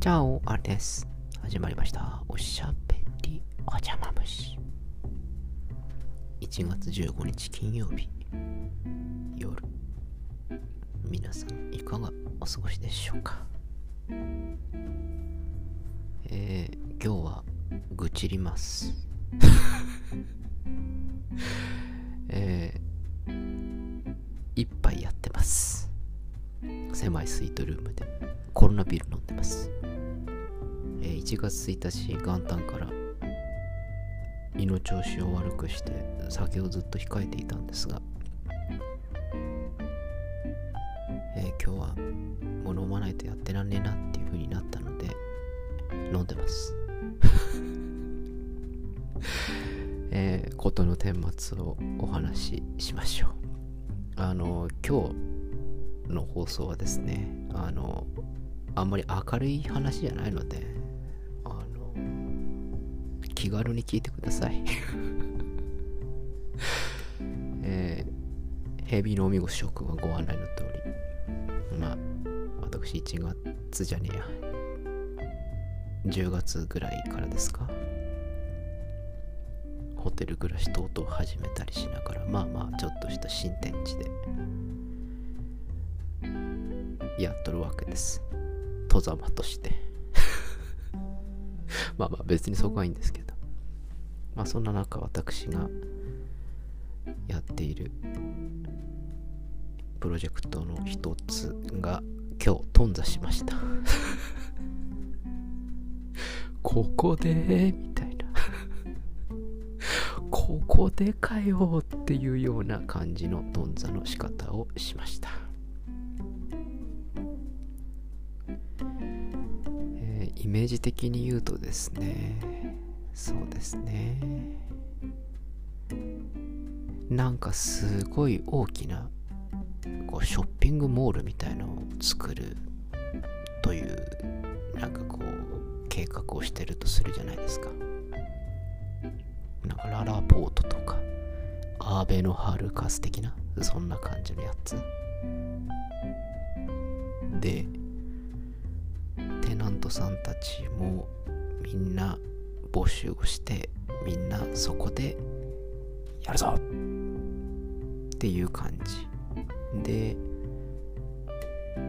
じゃあ、あれです。始まりました。おしゃべりお邪魔虫。1月15日金曜日、夜。皆さん、いかがお過ごしでしょうか？えー、今日は愚痴ります。えー、一杯やってます。狭いスイートルームでコロナビール飲んでます。えー1月1日元旦から胃の調子を悪くして酒をずっと控えていたんですが、えー今日はもう飲まないとやってらんねえなっていう風になったので飲んでます。えー、ことの顛末をお話ししましょう。あの、今日の放送はですね、あの、あんまり明るい話じゃないので、あの、気軽に聞いてください。えー、ヘビーのおみご諸君はご案内の通り、まあ、私1月じゃねえや、10月ぐらいからですか、ホテル暮らし等々始めたりしながら、まあまあ、ちょっとした新天やっとるわけです。戸ざまとして。まあまあ、別にそこはいいんですけど。まあ、そんな中、私がやっているプロジェクトの一つが、今日、頓挫しました。ここで、みたいな。ここでかよっていうような感じの頓挫の仕方をしました。イメージ的に言うとですね、そうですね。なんかすごい大きなこうショッピングモールみたいのを作るというなんかこう計画をしてるとするじゃないですか。なんかララポートとかアーベノハルカス的なそんな感じのやつでトさんたちもみんな募集をしてみんなそこでやるぞっていう感じで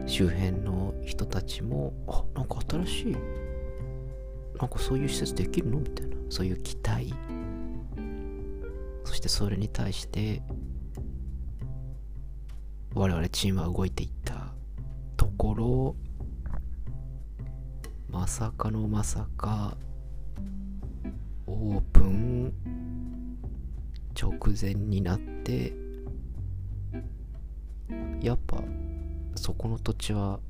周辺の人たちもあなんか新しいなんかそういう施設できるのみたいなそういう期待。そしてそれに対して我々チームは動いていったところまさかのまさかオープン直前になってやっぱそこの土地は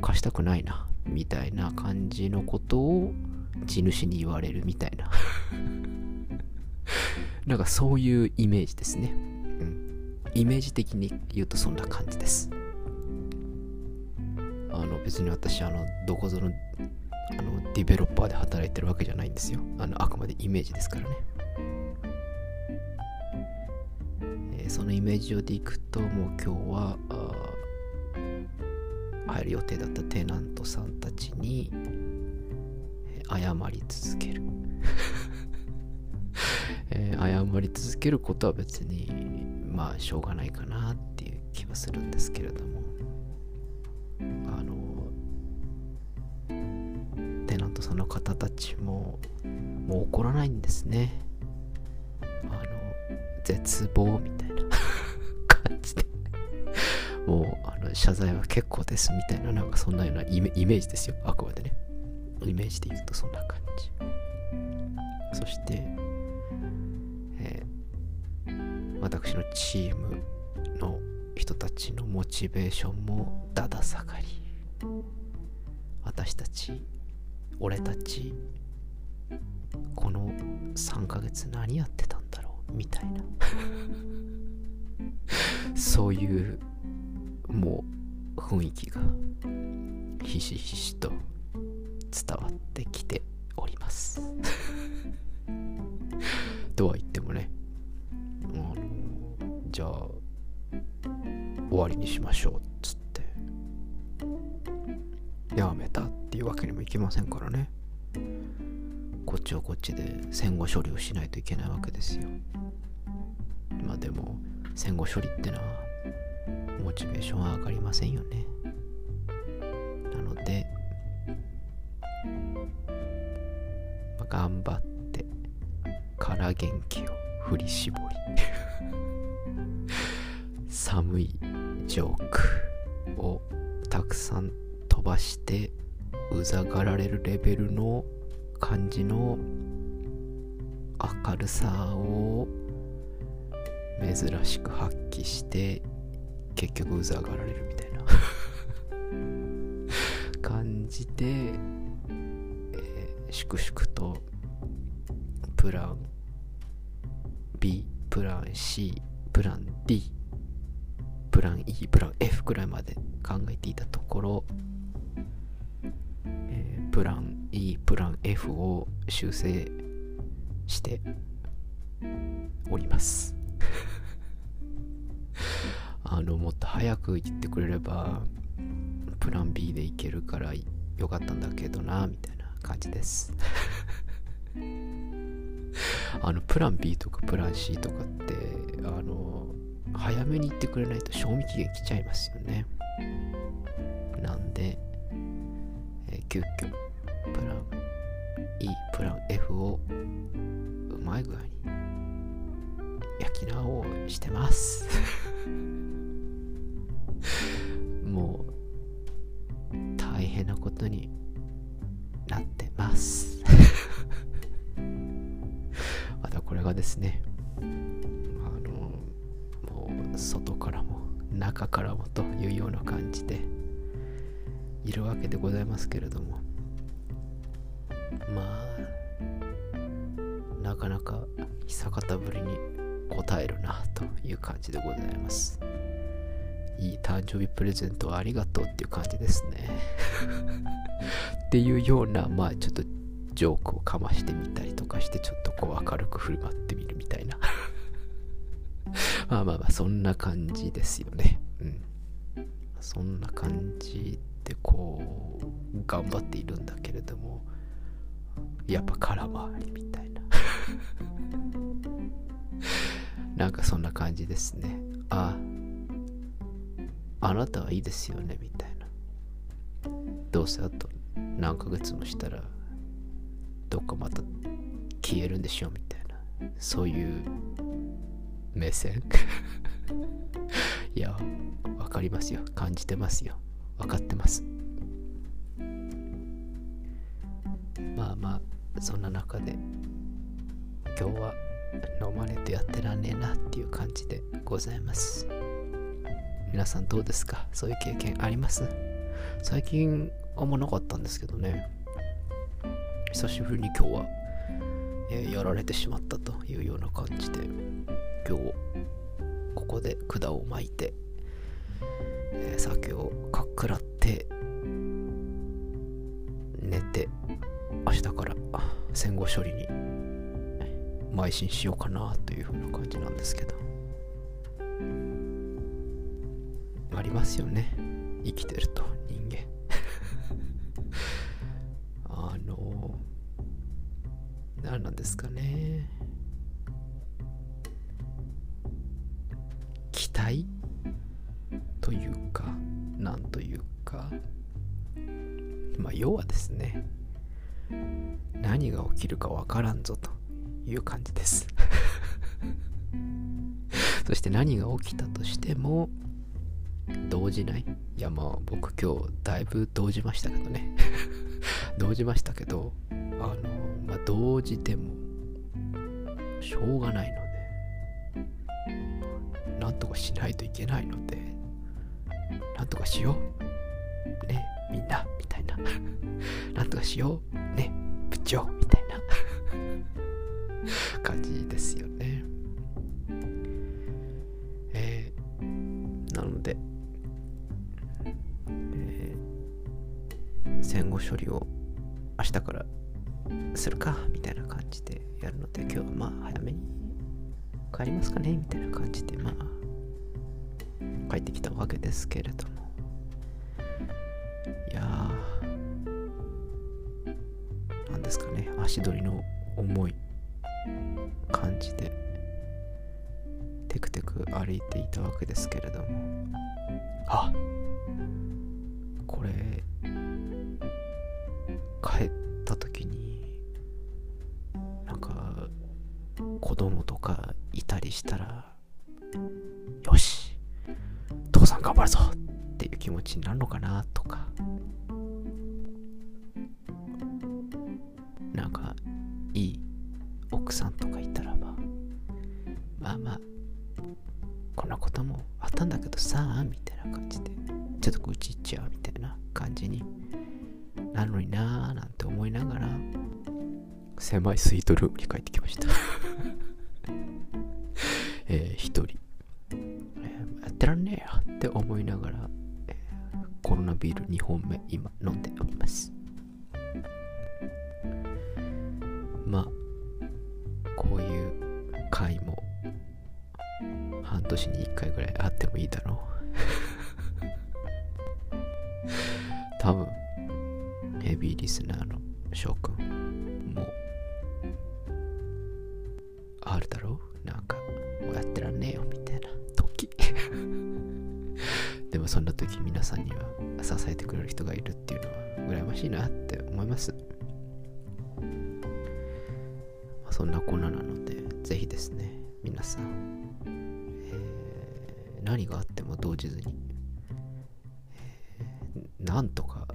貸したくないなみたいな感じのことを地主に言われるみたいな なんかそういうイメージですね。うん。イメージ的に言うとそんな感じです。あの別に私、あの、どこぞのあのディベロッパーで働いてるわけじゃないんですよ。あのあくまでイメージですからね。えーそのイメージ上でいくと、もう今日は、入る予定だったテナントさんたちに、謝り続ける。えー謝り続けることは別にまあしょうがないかなっていう気はするんですけれどもの方たちももう怒らないんですね。あの絶望みたいな 感じで。もうあの謝罪は結構ですみたいななんかそんなようなイメージですよ。あくまでね。イメージで言うとそんな感じ。そしてえー私のチームの人たちのモチベーションもだだ下がり。私たち俺たちこの3ヶ月何やってたんだろう？みたいな。そういうもう雰囲気がひしひしと伝わってきております。とは言ってもねあのじゃあ終わりにしましょうっつって。やめきませんからね。こっちはこっちで戦後処理をしないといけないわけですよ。まあでも戦後処理ってのはモチベーションは上がりませんよね。なので、まあ、頑張ってから元気を振り絞り。寒いジョークをたくさん飛ばしてうざがられるレベルの感じの明るさを珍しく発揮して結局うざがられるみたいな。感じで、えー、粛々とプラン B プラン C プラン D プラン E プラン F くらいまで考えていたところ、プラン E プラン F を修正しております。あのもっと早く言ってくれればプラン B でいけるからよかったんだけどなみたいな感じです。あのプラン B とかプラン C とかってあの早めに言ってくれないと賞味期限来ちゃいますよね。なんで、えー、急遽プラン E プラン F をうまい具合に焼き直してます。もう大変なことになってます。またこれがですねあのもう外からも中からもというような感じでいるわけでございますけれどもかなか久方ぶりに答えるなという感じでございます。いい誕生日プレゼントありがとうっていう感じですね。っていうようなまあちょっとジョークをかましてみたりとかしてちょっとこう明るく振る舞ってみるみたいな。まあまあまあそんな感じですよね。うん。そんな感じでこう頑張っているんだけれどもやっぱ空回りみたいな。なんかそんな感じですね。ああなたはいいですよねみたいな。どうせあと何ヶ月もしたらどっかまた消えるんでしょうみたいな。そういう目線。いやわかりますよ。感じてますよ。分かってます。まあまあそんな中で今日は飲まれてやってらんねえなっていう感じでございます。皆さんどうですか？そういう経験あります？最近あんまなかったんですけどね。久しぶりに今日は、えー、やられてしまったというような感じで今日ここで管を巻いて、えー、酒をかっくらって寝て明日から戦後処理に邁進しようかなというふうな感じなんですけど。ありますよね。生きてると人間。あの何なんですかね。期待というかなんというか。まあ要はですね何が起きるかわからんぞと。いう感じです。そして何が起きたとしても動じない。いやまあ僕今日だいぶ動じましたけどね。動じましたけどあのまあ動じてもしょうがないのでなんとかしないといけないのでなんとかしよう。ねみんなみたいな。なんとかしよう。ね部長みたいな。感じですよね。えー、なので戦後処理を明日からするかみたいな感じでやるので今日はまあ早めに帰りますかねみたいな感じでまあ帰ってきたわけですけれども。いや何ですかね足取りの重い感じでテクテク歩いていたわけですけれども。あ。これ帰った時になんか子供とかいたりしたらよし父さん頑張るぞっていう気持ちになるのかなとかまあまあこんなこともあったんだけどさあみたいな感じで。ちょっと愚痴っちゃうみたいな感じに。なるのになーなんて思いながら狭いスイートルームに帰ってきました。えー、一人、えー、やってらんねえよって思いながら、えー、コロナビール2本目今飲んでおります。年に1回ぐらいあってもいいだろう。多分。ヘビーリスナーの翔くんも。あるだろう？なんかもうやってらんねえよみたいな。時。でもそんな時皆さんには支えてくれる人がいるっていうのは羨ましいなって思います。そんなこんななので、ぜひですね、皆さん、えー、何があっても動じずに、えー、なんとか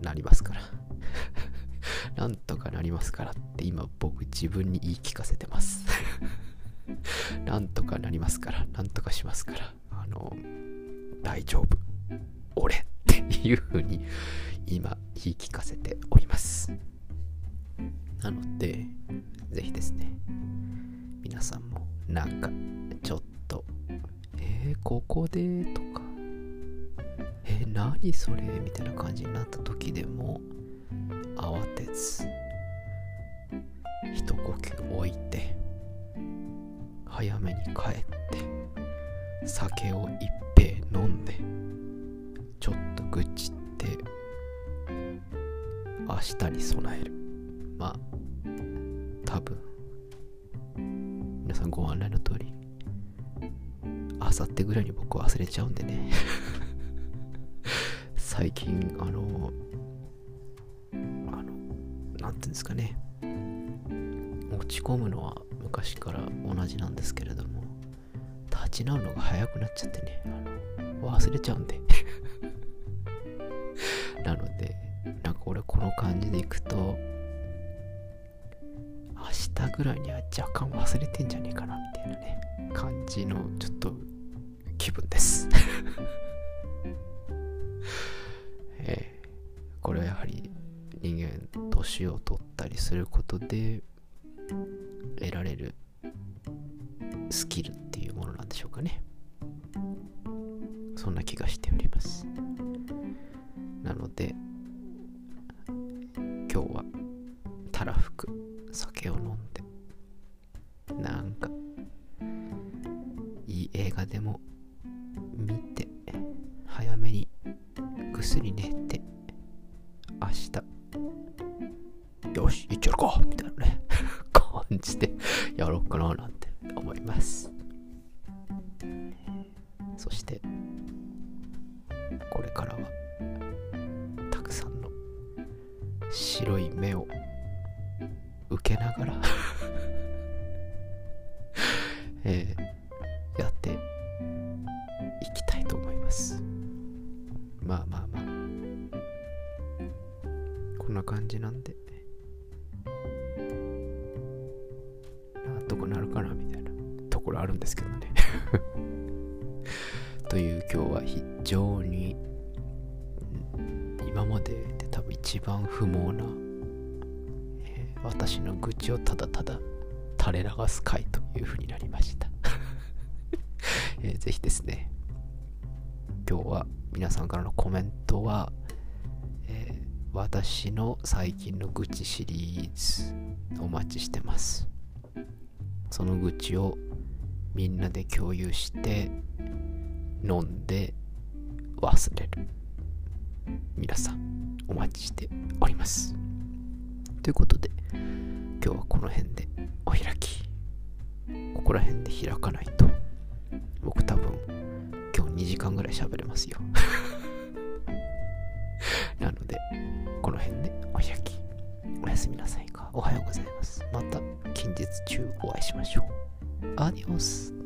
なりますから。なんとかなりますからって今僕自分に言い聞かせてます。なんとかなりますから、なんとかしますから、あの、大丈夫。俺っていう風に今言い聞かせております。なので、ぜひですね、皆さんもなんかちょっと、ここでとか、えー、何それ？みたいな感じになった時でも、慌てず、一呼吸置いて、早めに帰って、酒を一杯飲んで、ちょっと愚痴って、明日に備える。まあ、多分皆さんご案内の通りさってぐらいに僕忘れちゃうんでね。最近あのあのなんていうんですかね。落ち込むのは昔から同じなんですけれども立ち直るのが早くなっちゃってね。忘れちゃうんで。なのでなんか俺この感じでいくと明日ぐらいには若干忘れてんじゃねえかなみたいなね感じのちょっと気分です。えー、これはやはり人間年を取ったりすることで得られるスキルっていうものなんでしょうかね。そんな気がしております。なので今日はたらふく酒を飲んでなんかいい映画でも白い目を受けながら えー、やっていきたいと思います。まあまあまあ、こんな感じなんで、なんとかなるかなみたいな。ところあるんですけどね。という今日は非常に今までで一番不毛な私の愚痴をただただ垂れ流す回というふうになりました。えー、ぜひですね今日は皆さんからのコメントは、えー、私の最近の愚痴シリーズお待ちしてます。その愚痴をみんなで共有して飲んで忘れる。皆さんお待ちしておりますということで、今日はこの辺でお開き。ここら辺で開かないと、僕多分、今日2時間ぐらい喋れますよ。なので、この辺でお開き。おやすみなさいか。おはようございます。また近日中お会いしましょう。アディオス。